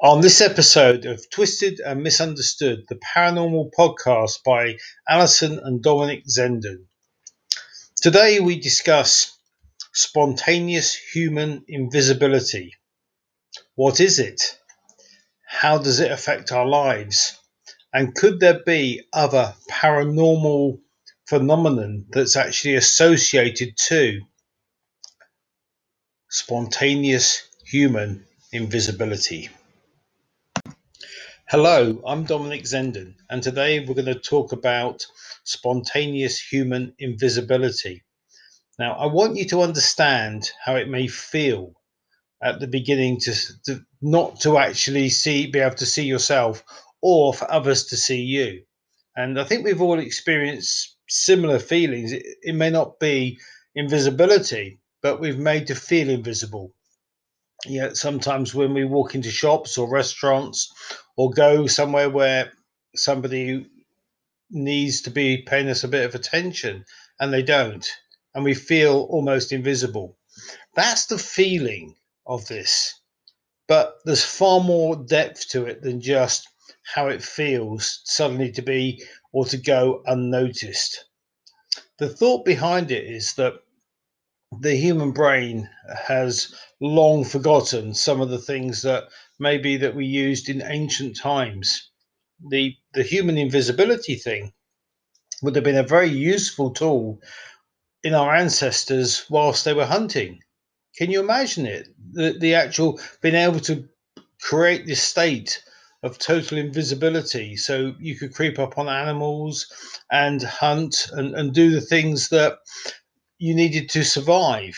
On this episode of Twisted and Misunderstood, the paranormal podcast by Alison and Dominic Zenden. Today we discuss spontaneous human invisibility. What is it? How does it affect our lives? And could there be other paranormal phenomenon that's actually associated to spontaneous human invisibility? Hello, I'm Dominic Zenden, and today we're going to talk about spontaneous human invisibility. Now, I want you to understand how it may feel at the beginning to, to, not to actually see, be able to see yourself, or for others to see you. And I think we've all experienced similar feelings. It, it may not be invisibility, but we've made to feel invisible yeah, sometimes when we walk into shops or restaurants or go somewhere where somebody needs to be paying us a bit of attention and they don't, and we feel almost invisible. That's the feeling of this. But there's far more depth to it than just how it feels suddenly to be or to go unnoticed. The thought behind it is that the human brain has long forgotten some of the things that maybe that we used in ancient times. The the human invisibility thing would have been a very useful tool in our ancestors whilst they were hunting. Can you imagine it? The the actual being able to create this state of total invisibility so you could creep up on animals and hunt and, and do the things that you needed to survive.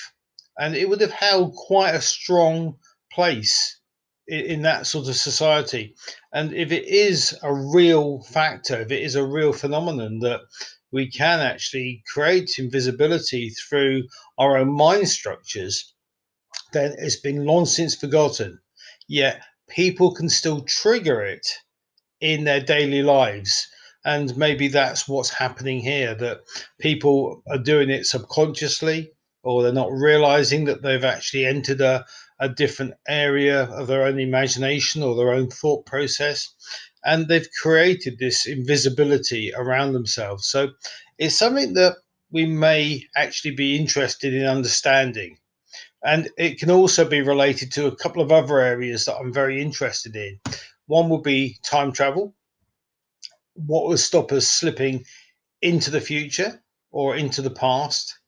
And it would have held quite a strong place in, in that sort of society. And if it is a real factor, if it is a real phenomenon that we can actually create invisibility through our own mind structures, then it's been long since forgotten. Yet people can still trigger it in their daily lives and maybe that's what's happening here that people are doing it subconsciously or they're not realizing that they've actually entered a, a different area of their own imagination or their own thought process. And they've created this invisibility around themselves. So it's something that we may actually be interested in understanding. And it can also be related to a couple of other areas that I'm very interested in. One would be time travel, what would stop us slipping into the future or into the past?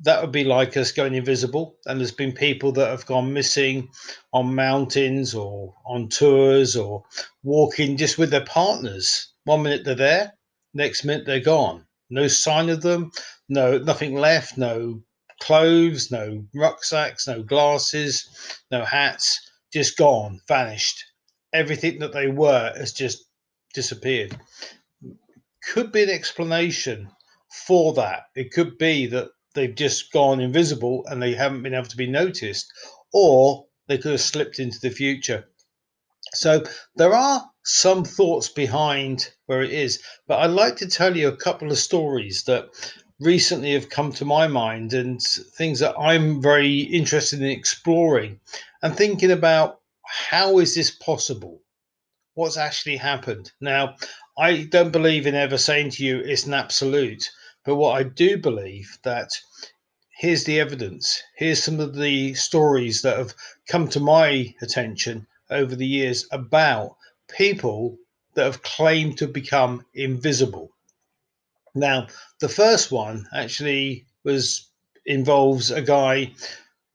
That would be like us going invisible. And there's been people that have gone missing on mountains or on tours or walking just with their partners. One minute they're there, next minute they're gone. No sign of them, no nothing left, no clothes, no rucksacks, no glasses, no hats, just gone, vanished. Everything that they were has just disappeared. Could be an explanation for that. It could be that they've just gone invisible and they haven't been able to be noticed, or they could have slipped into the future. So there are some thoughts behind where it is, but I'd like to tell you a couple of stories that recently have come to my mind and things that I'm very interested in exploring and thinking about how is this possible? What's actually happened. Now, I don't believe in ever saying to you it's an absolute, but what I do believe that here's the evidence. Here's some of the stories that have come to my attention over the years about people that have claimed to become invisible. Now, the first one actually was involves a guy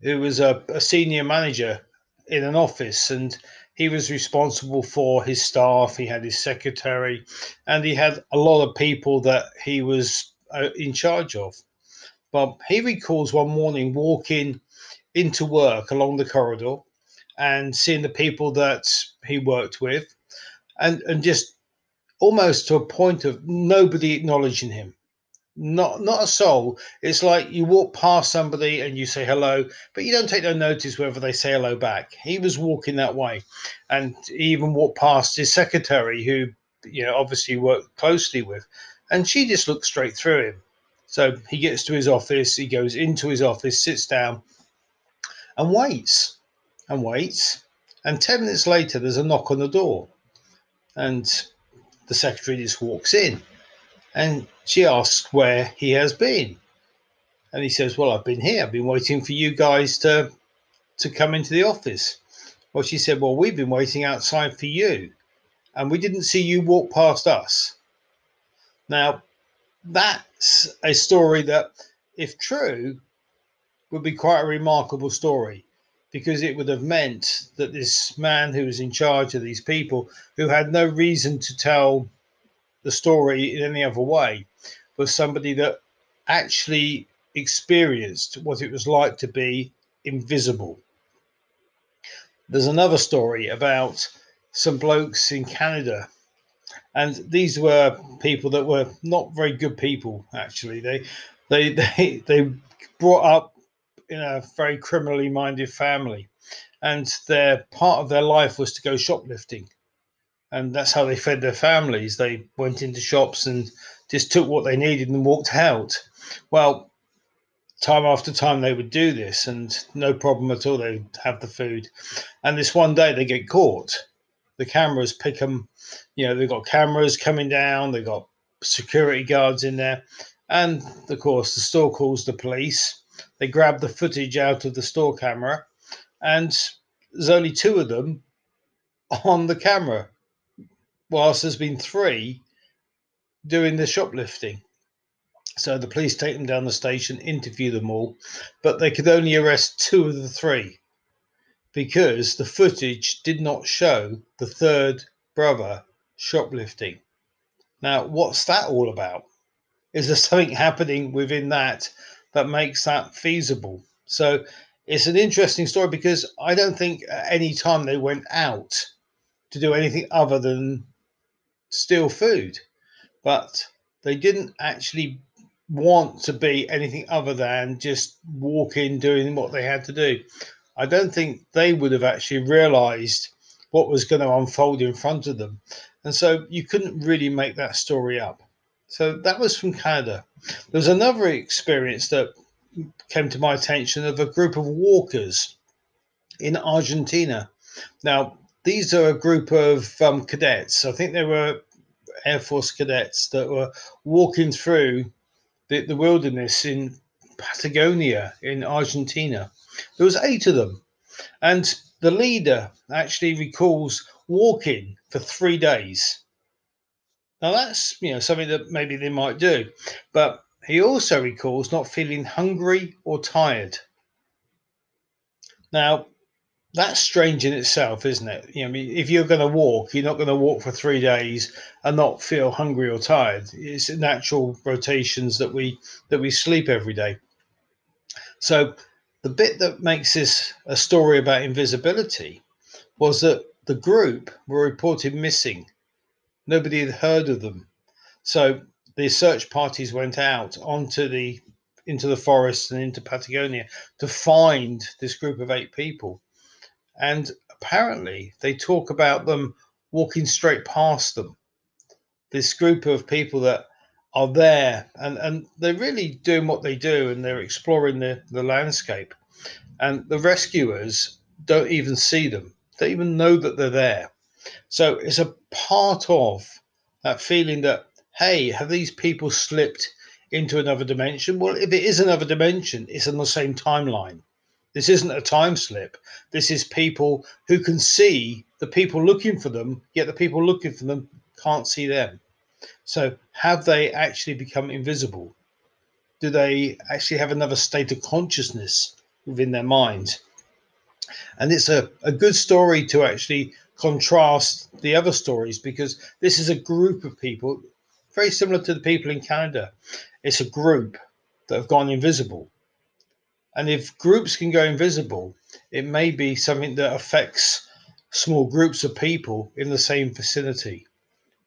who was a, a senior manager in an office and he was responsible for his staff, he had his secretary, and he had a lot of people that he was uh, in charge of. But he recalls one morning walking into work along the corridor and seeing the people that he worked with, and, and just almost to a point of nobody acknowledging him not not a soul. It's like you walk past somebody and you say hello, but you don't take no notice whether they say hello back. He was walking that way, and he even walked past his secretary, who you know obviously worked closely with, and she just looked straight through him. So he gets to his office, he goes into his office, sits down, and waits, and waits, And 10 minutes later, there's a knock on the door. And the secretary just walks in. And she asks where he has been. And he says, Well, I've been here. I've been waiting for you guys to, to come into the office. Well, she said, Well, we've been waiting outside for you. And we didn't see you walk past us. Now, that's a story that, if true, would be quite a remarkable story because it would have meant that this man who was in charge of these people, who had no reason to tell the story in any other way, was somebody that actually experienced what it was like to be invisible. There's another story about some blokes in Canada and these were people that were not very good people actually they they they, they brought up in a very criminally minded family and their part of their life was to go shoplifting and that's how they fed their families they went into shops and just took what they needed and walked out well time after time they would do this and no problem at all they'd have the food and this one day they get caught the cameras pick them. You know, they've got cameras coming down, they've got security guards in there. And of course, the store calls the police. They grab the footage out of the store camera, and there's only two of them on the camera, whilst there's been three doing the shoplifting. So the police take them down the station, interview them all, but they could only arrest two of the three because the footage did not show the third brother shoplifting. Now, what's that all about? Is there something happening within that that makes that feasible? So it's an interesting story because I don't think at any time they went out to do anything other than steal food, but they didn't actually want to be anything other than just walk in doing what they had to do. I don't think they would have actually realized what was going to unfold in front of them. And so you couldn't really make that story up. So that was from Canada. There was another experience that came to my attention of a group of walkers in Argentina. Now, these are a group of um, cadets. I think they were Air Force cadets that were walking through the, the wilderness in Patagonia in Argentina. There was eight of them, and the leader actually recalls walking for three days. Now that's you know something that maybe they might do, but he also recalls not feeling hungry or tired. Now that's strange in itself, isn't it? You know, I mean, if you're going to walk, you're not going to walk for three days and not feel hungry or tired. It's natural rotations that we that we sleep every day. So the bit that makes this a story about invisibility was that the group were reported missing. Nobody had heard of them. So the search parties went out onto the into the forest and into Patagonia to find this group of eight people. And apparently they talk about them walking straight past them. This group of people that are there and, and they're really doing what they do and they're exploring the, the landscape. And the rescuers don't even see them, they even know that they're there. So it's a part of that feeling that, hey, have these people slipped into another dimension? Well, if it is another dimension, it's on the same timeline. This isn't a time slip. This is people who can see the people looking for them, yet the people looking for them can't see them. So, have they actually become invisible? Do they actually have another state of consciousness within their mind? And it's a, a good story to actually contrast the other stories because this is a group of people very similar to the people in Canada. It's a group that have gone invisible. And if groups can go invisible, it may be something that affects small groups of people in the same vicinity.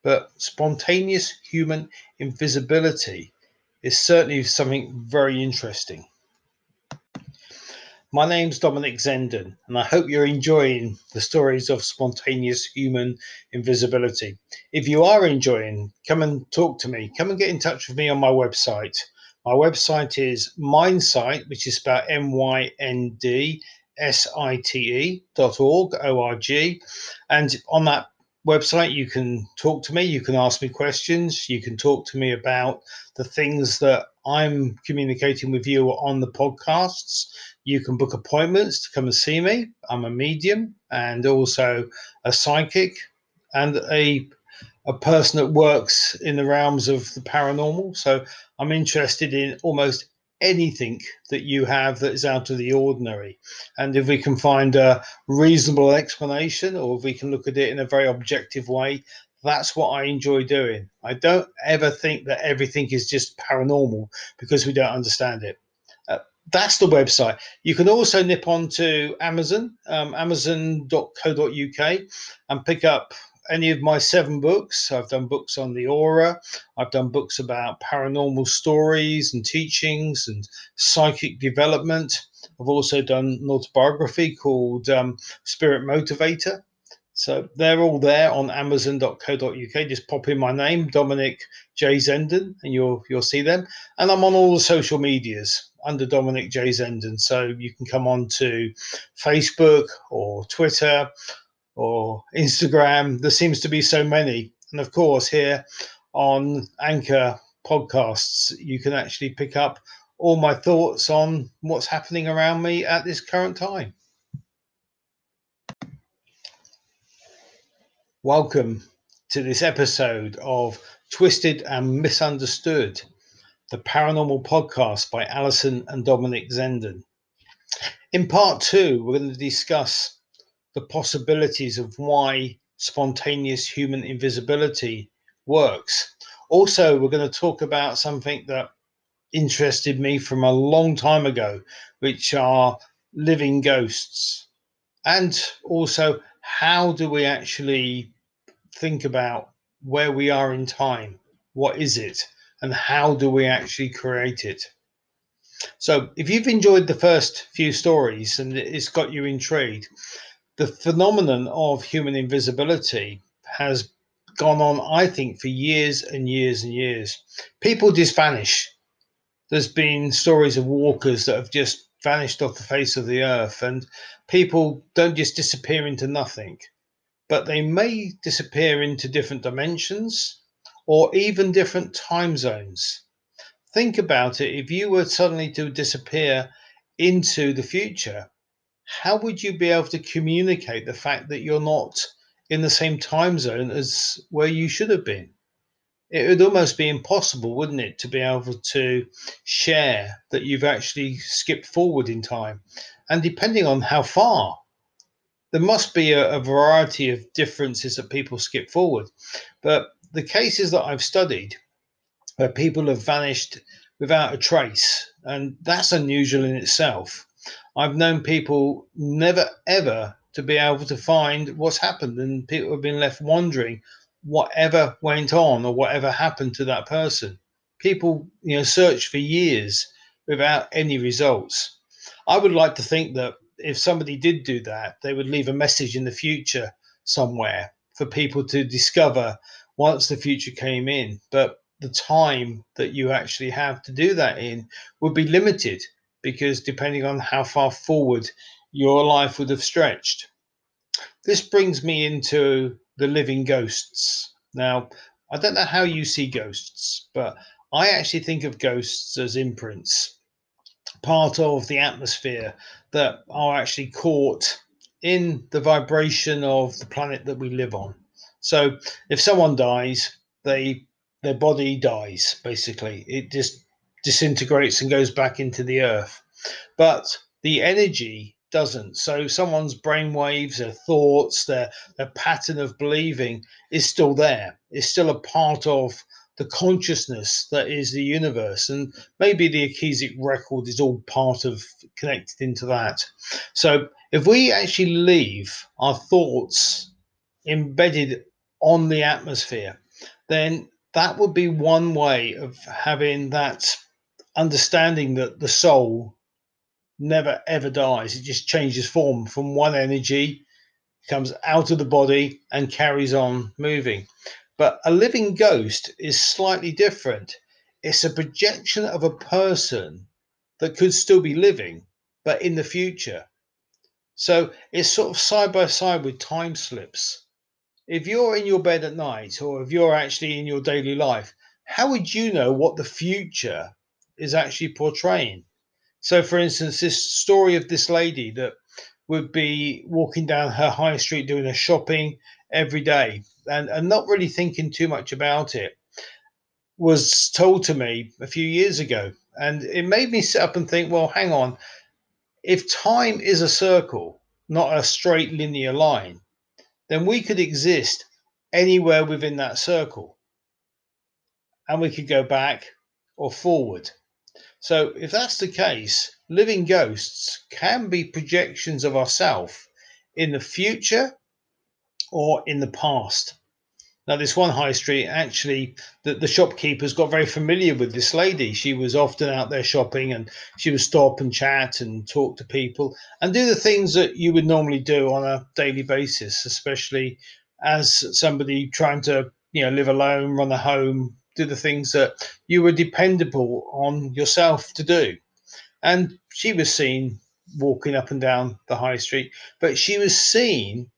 But spontaneous human invisibility is certainly something very interesting. My name's Dominic Zenden, and I hope you're enjoying the stories of spontaneous human invisibility. If you are enjoying, come and talk to me. Come and get in touch with me on my website. My website is Myndsite, which is about M Y N D S-I-T-E dot org, O-R-G. And on that website, you can talk to me, you can ask me questions, you can talk to me about the things that I'm communicating with you on the podcasts. You can book appointments to come and see me. I'm a medium and also a psychic and a a person that works in the realms of the paranormal. So I'm interested in almost anything that you have that is out of the ordinary. And if we can find a reasonable explanation or if we can look at it in a very objective way, that's what I enjoy doing. I don't ever think that everything is just paranormal because we don't understand it. Uh, that's the website. You can also nip on to Amazon, um, amazon.co.uk, and pick up any of my seven books. I've done books on the aura. I've done books about paranormal stories and teachings and psychic development. I've also done an autobiography called um, Spirit Motivator. So they're all there on amazon.co.uk. Just pop in my name, Dominic J. Zenden, and you'll you'll see them. And I'm on all the social medias under Dominic J. Zenden. So you can come on to Facebook or Twitter or Instagram. There seems to be so many. And of course, here on Anchor podcasts, you can actually pick up all my thoughts on what's happening around me at this current time. Welcome to this episode of Twisted and Misunderstood, the paranormal podcast by Alison and Dominic Zenden. In part two, we're going to discuss the possibilities of why spontaneous human invisibility works. Also, we're going to talk about something that interested me from a long time ago, which are living ghosts. And also, how do we actually think about where we are in time? What is it? And how do we actually create it? So, if you've enjoyed the first few stories and it's got you intrigued, the phenomenon of human invisibility has gone on, I think, for years and years and years. People just vanish. There's been stories of walkers that have just vanished off the face of the earth, and people don't just disappear into nothing, but they may disappear into different dimensions or even different time zones. Think about it if you were suddenly to disappear into the future, how would you be able to communicate the fact that you're not in the same time zone as where you should have been? It would almost be impossible, wouldn't it, to be able to share that you've actually skipped forward in time. And depending on how far, there must be a, a variety of differences that people skip forward. But the cases that I've studied, where people have vanished without a trace, and that's unusual in itself I've known people never ever to be able to find what's happened, and people have been left wondering whatever went on or whatever happened to that person. People, you know, search for years without any results. I would like to think that if somebody did do that, they would leave a message in the future somewhere for people to discover once the future came in. But the time that you actually have to do that in would be limited because depending on how far forward your life would have stretched. This brings me into the living ghosts. Now, I don't know how you see ghosts, but I actually think of ghosts as imprints, part of the atmosphere that are actually caught in the vibration of the planet that we live on. So if someone dies, they their body dies basically. It just disintegrates and goes back into the earth. But the energy doesn't. So someone's brain waves, their thoughts, their their pattern of believing is still there. It's still a part of the consciousness that is the universe. And maybe the Akashic record is all part of connected into that. So if we actually leave our thoughts embedded on the atmosphere, then that would be one way of having that understanding that the soul never ever dies. It just changes form from one energy, comes out of the body, and carries on moving. But a living ghost is slightly different. It's a projection of a person that could still be living, but in the future. So it's sort of side by side with time slips. If you're in your bed at night or if you're actually in your daily life, how would you know what the future is actually portraying? So, for instance, this story of this lady that would be walking down her high street doing her shopping every day and, and not really thinking too much about it was told to me a few years ago. And it made me sit up and think, well, hang on. If time is a circle, not a straight linear line, then we could exist anywhere within that circle. And we could go back or forward. So, if that's the case, living ghosts can be projections of ourselves in the future or in the past. Now, this one high street, actually, the, the shopkeepers got very familiar with this lady. She was often out there shopping and she would stop and chat and talk to people and do the things that you would normally do on a daily basis, especially as somebody trying to, you know, live alone, run a home, do the things that you were dependable on yourself to do. And she was seen walking up and down the high street, but she was seen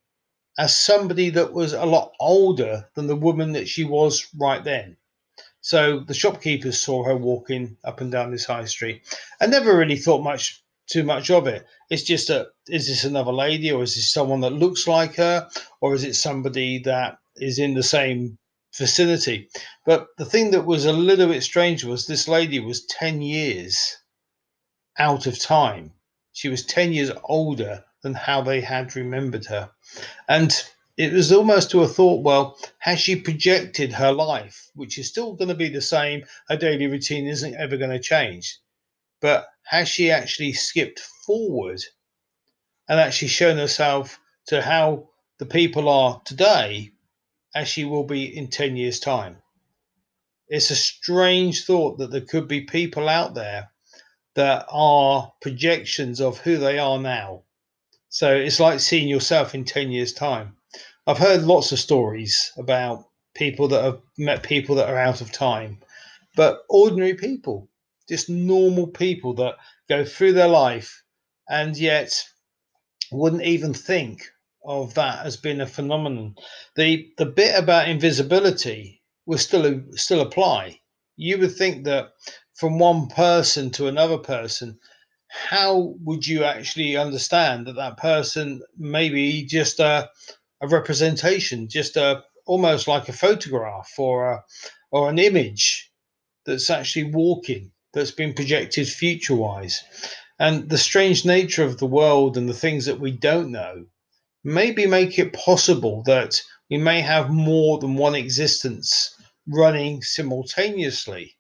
as somebody that was a lot older than the woman that she was right then. So the shopkeepers saw her walking up and down this high street and never really thought much too much of it. It's just that is this another lady or is this someone that looks like her or is it somebody that is in the same vicinity? But the thing that was a little bit strange was this lady was 10 years out of time. She was 10 years older than how they had remembered her. And it was almost to a thought, well, has she projected her life, which is still going to be the same? Her daily routine isn't ever going to change. But has she actually skipped forward and actually shown herself to how the people are today as she will be in 10 years' time? It's a strange thought that there could be people out there that are projections of who they are now so it's like seeing yourself in 10 years' time. I've heard lots of stories about people that have met people that are out of time, but ordinary people, just normal people that go through their life and yet wouldn't even think of that as being a phenomenon. The the bit about invisibility will still still apply. You would think that from one person to another person, how would you actually understand that that person may be just a, a representation, just a almost like a photograph or a, or an image that's actually walking, that's been projected future wise? And the strange nature of the world and the things that we don't know maybe make it possible that we may have more than one existence running simultaneously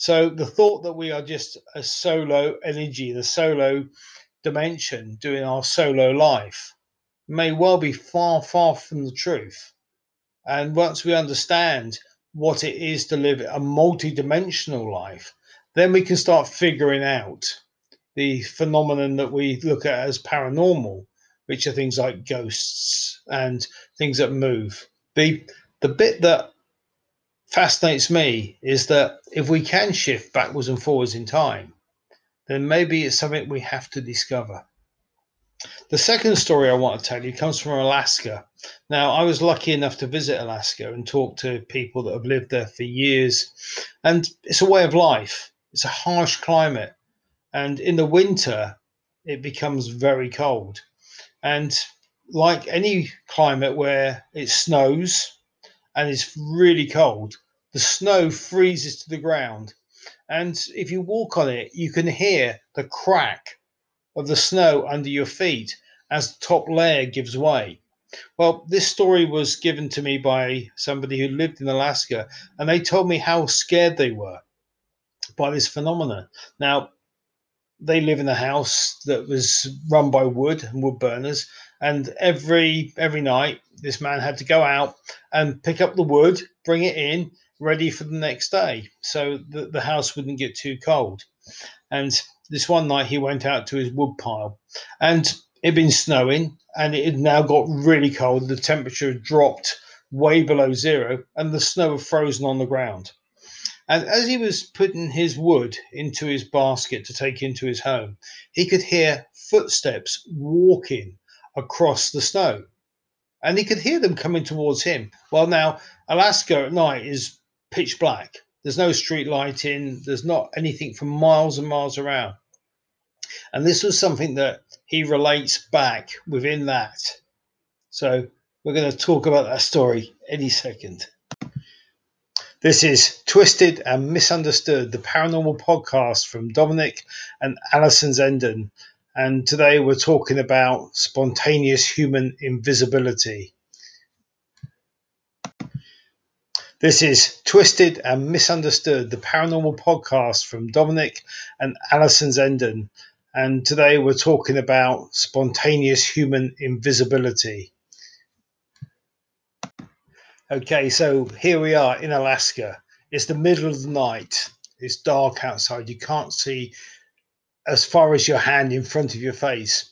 so the thought that we are just a solo energy, the solo dimension doing our solo life may well be far, far from the truth. And once we understand what it is to live a multi-dimensional life, then we can start figuring out the phenomenon that we look at as paranormal, which are things like ghosts and things that move. The the bit that fascinates me is that if we can shift backwards and forwards in time, then maybe it's something we have to discover. The second story I want to tell you comes from Alaska. Now, I was lucky enough to visit Alaska and talk to people that have lived there for years. And it's a way of life, it's a harsh climate. And in the winter, it becomes very cold. And like any climate where it snows and it's really cold, the snow freezes to the ground. And if you walk on it, you can hear the crack of the snow under your feet as the top layer gives way. Well, this story was given to me by somebody who lived in Alaska, and they told me how scared they were by this phenomenon. Now, they live in a house that was run by wood and wood burners, and every every night this man had to go out and pick up the wood, bring it in, ready for the next day, so the house wouldn't get too cold. And this one night he went out to his wood pile, and it had been snowing, and it had now got really cold. The temperature had dropped way below zero, and the snow had frozen on the ground. And as he was putting his wood into his basket to take into his home, he could hear footsteps walking across the snow. And he could hear them coming towards him. Well, now, Alaska at night is pitch black. There's no street lighting, there's not anything for miles and miles around. And this was something that he relates back within that. So we're going to talk about that story any second. This is Twisted and Misunderstood, the paranormal podcast from Dominic and Alison Zenden. And today we're talking about spontaneous human invisibility. This is Twisted and Misunderstood, the paranormal podcast from Dominic and Alison Zenden. And today we're talking about spontaneous human invisibility. Okay, so here we are in Alaska. It's the middle of the night. It's dark outside. You can't see as far as your hand in front of your face.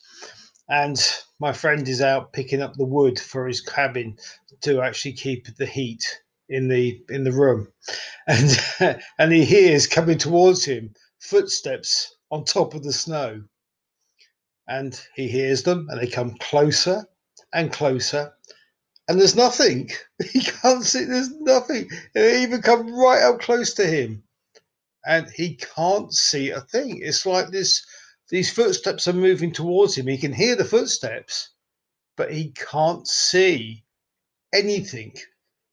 And my friend is out picking up the wood for his cabin to actually keep the heat in the in the room. And and he hears coming towards him footsteps on top of the snow. And he hears them and they come closer and closer and there's nothing. He can't see. There's nothing. They even come right up close to him, and he can't see a thing. It's like this. These footsteps are moving towards him. He can hear the footsteps, but he can't see anything.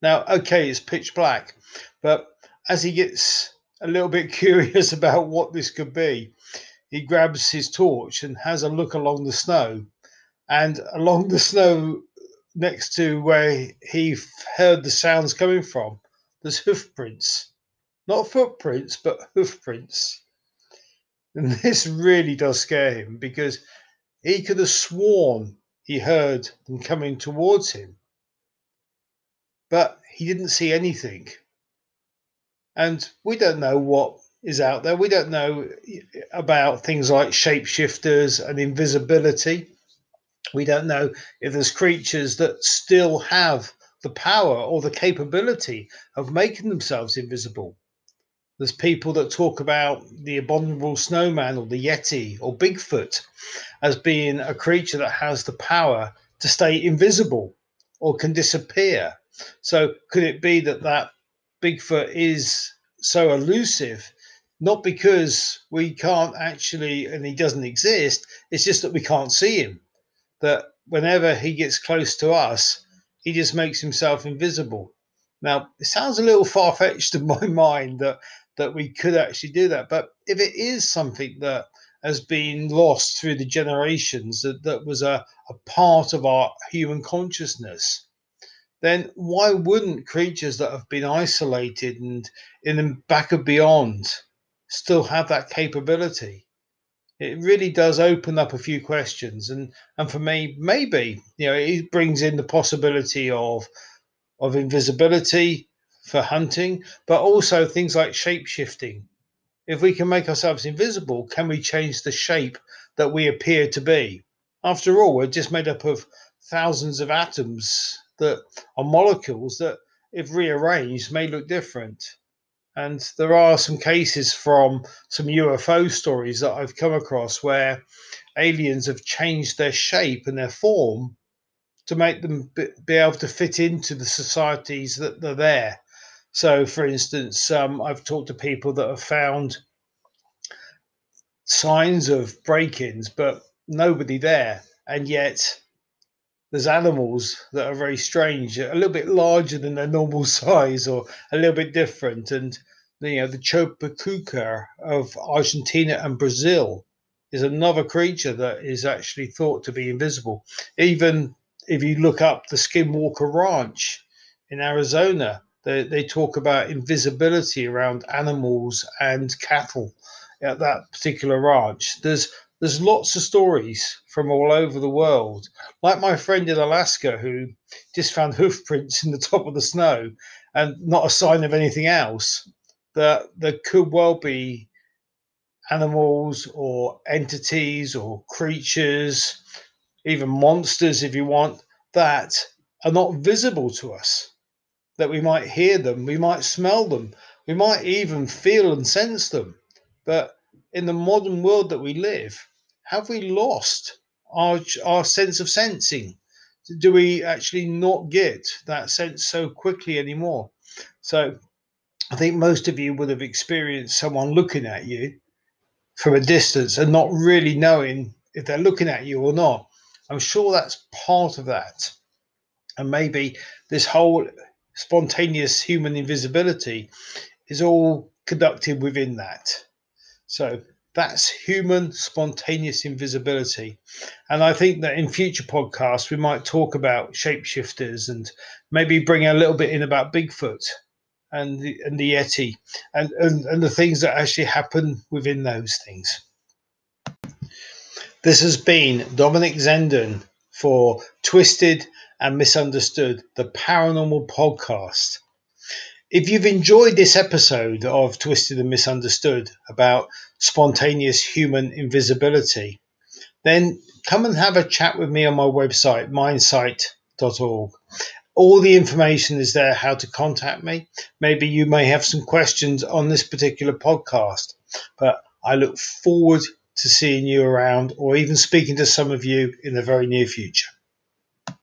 Now, okay, it's pitch black, but as he gets a little bit curious about what this could be, he grabs his torch and has a look along the snow. And along the snow next to where he heard the sounds coming from, there's hoof prints. Not footprints, but hoof prints. And this really does scare him because he could have sworn he heard them coming towards him. But he didn't see anything. And we don't know what is out there. We don't know eh, about things like shapeshifters and invisibility. We don't know if there's creatures that still have the power or the capability of making themselves invisible. There's people that talk about the abominable snowman or the Yeti or Bigfoot as being a creature that has the power to stay invisible or can disappear. So, could it be that that Bigfoot is so elusive, not because we can't actually, and he doesn't exist, it's just that we can't see him? That whenever he gets close to us, he just makes himself invisible. Now, it sounds a little far fetched in my mind that that we could actually do that, but if it is something that has been lost through the generations, that, that was a, a part of our human consciousness, then why wouldn't creatures that have been isolated and in the back of beyond still have that capability? It really does open up a few questions. And and for me maybe you know it brings in the possibility of of invisibility for hunting but also things like shape shifting if we can make ourselves invisible can we change the shape that we appear to be? After all we're just made up of thousands of atoms that are molecules that if rearranged may look different and there are some cases from some UFO stories that I've come across where aliens have changed their shape and their form to make them be able to fit into the societies that they're there. So, for instance, um, I've talked to people that have found signs of break ins, but nobody there. And yet, there's animals that are very strange, a little bit larger than their normal size or a little bit different. And you know, the Chopacuca of Argentina and Brazil is another creature that is actually thought to be invisible. Even if you look up the Skinwalker Ranch in Arizona, they, they talk about invisibility around animals and cattle at that particular ranch. There's there's lots of stories from all over the world. Like my friend in Alaska who just found hoof prints in the top of the snow and not a sign of anything else. That there could well be animals or entities or creatures, even monsters if you want, that are not visible to us. That we might hear them, we might smell them, We might even feel and sense them. But in the modern world that we live, have we lost our, our sense of sensing? Do we actually not get that sense so quickly anymore? So I think most of you would have experienced someone looking at you from a distance and not really knowing if they're looking at you or not. I'm sure that's part of that. And maybe this whole spontaneous human invisibility is all conducted within that. So that's human spontaneous invisibility. And I think that in future podcasts, we might talk about shapeshifters and maybe bring a little bit in about Bigfoot and the, and the Yeti and, and, and the things that actually happen within those things. This has been Dominic Zenden for Twisted and Misunderstood, the paranormal podcast. If you've enjoyed this episode of Twisted and Misunderstood about spontaneous human invisibility, then come and have a chat with me on my website, myndsite.org. All the information is there how to contact me. Maybe you may have some questions on this particular podcast, but I look forward to seeing you around or even speaking to some of you in the very near future.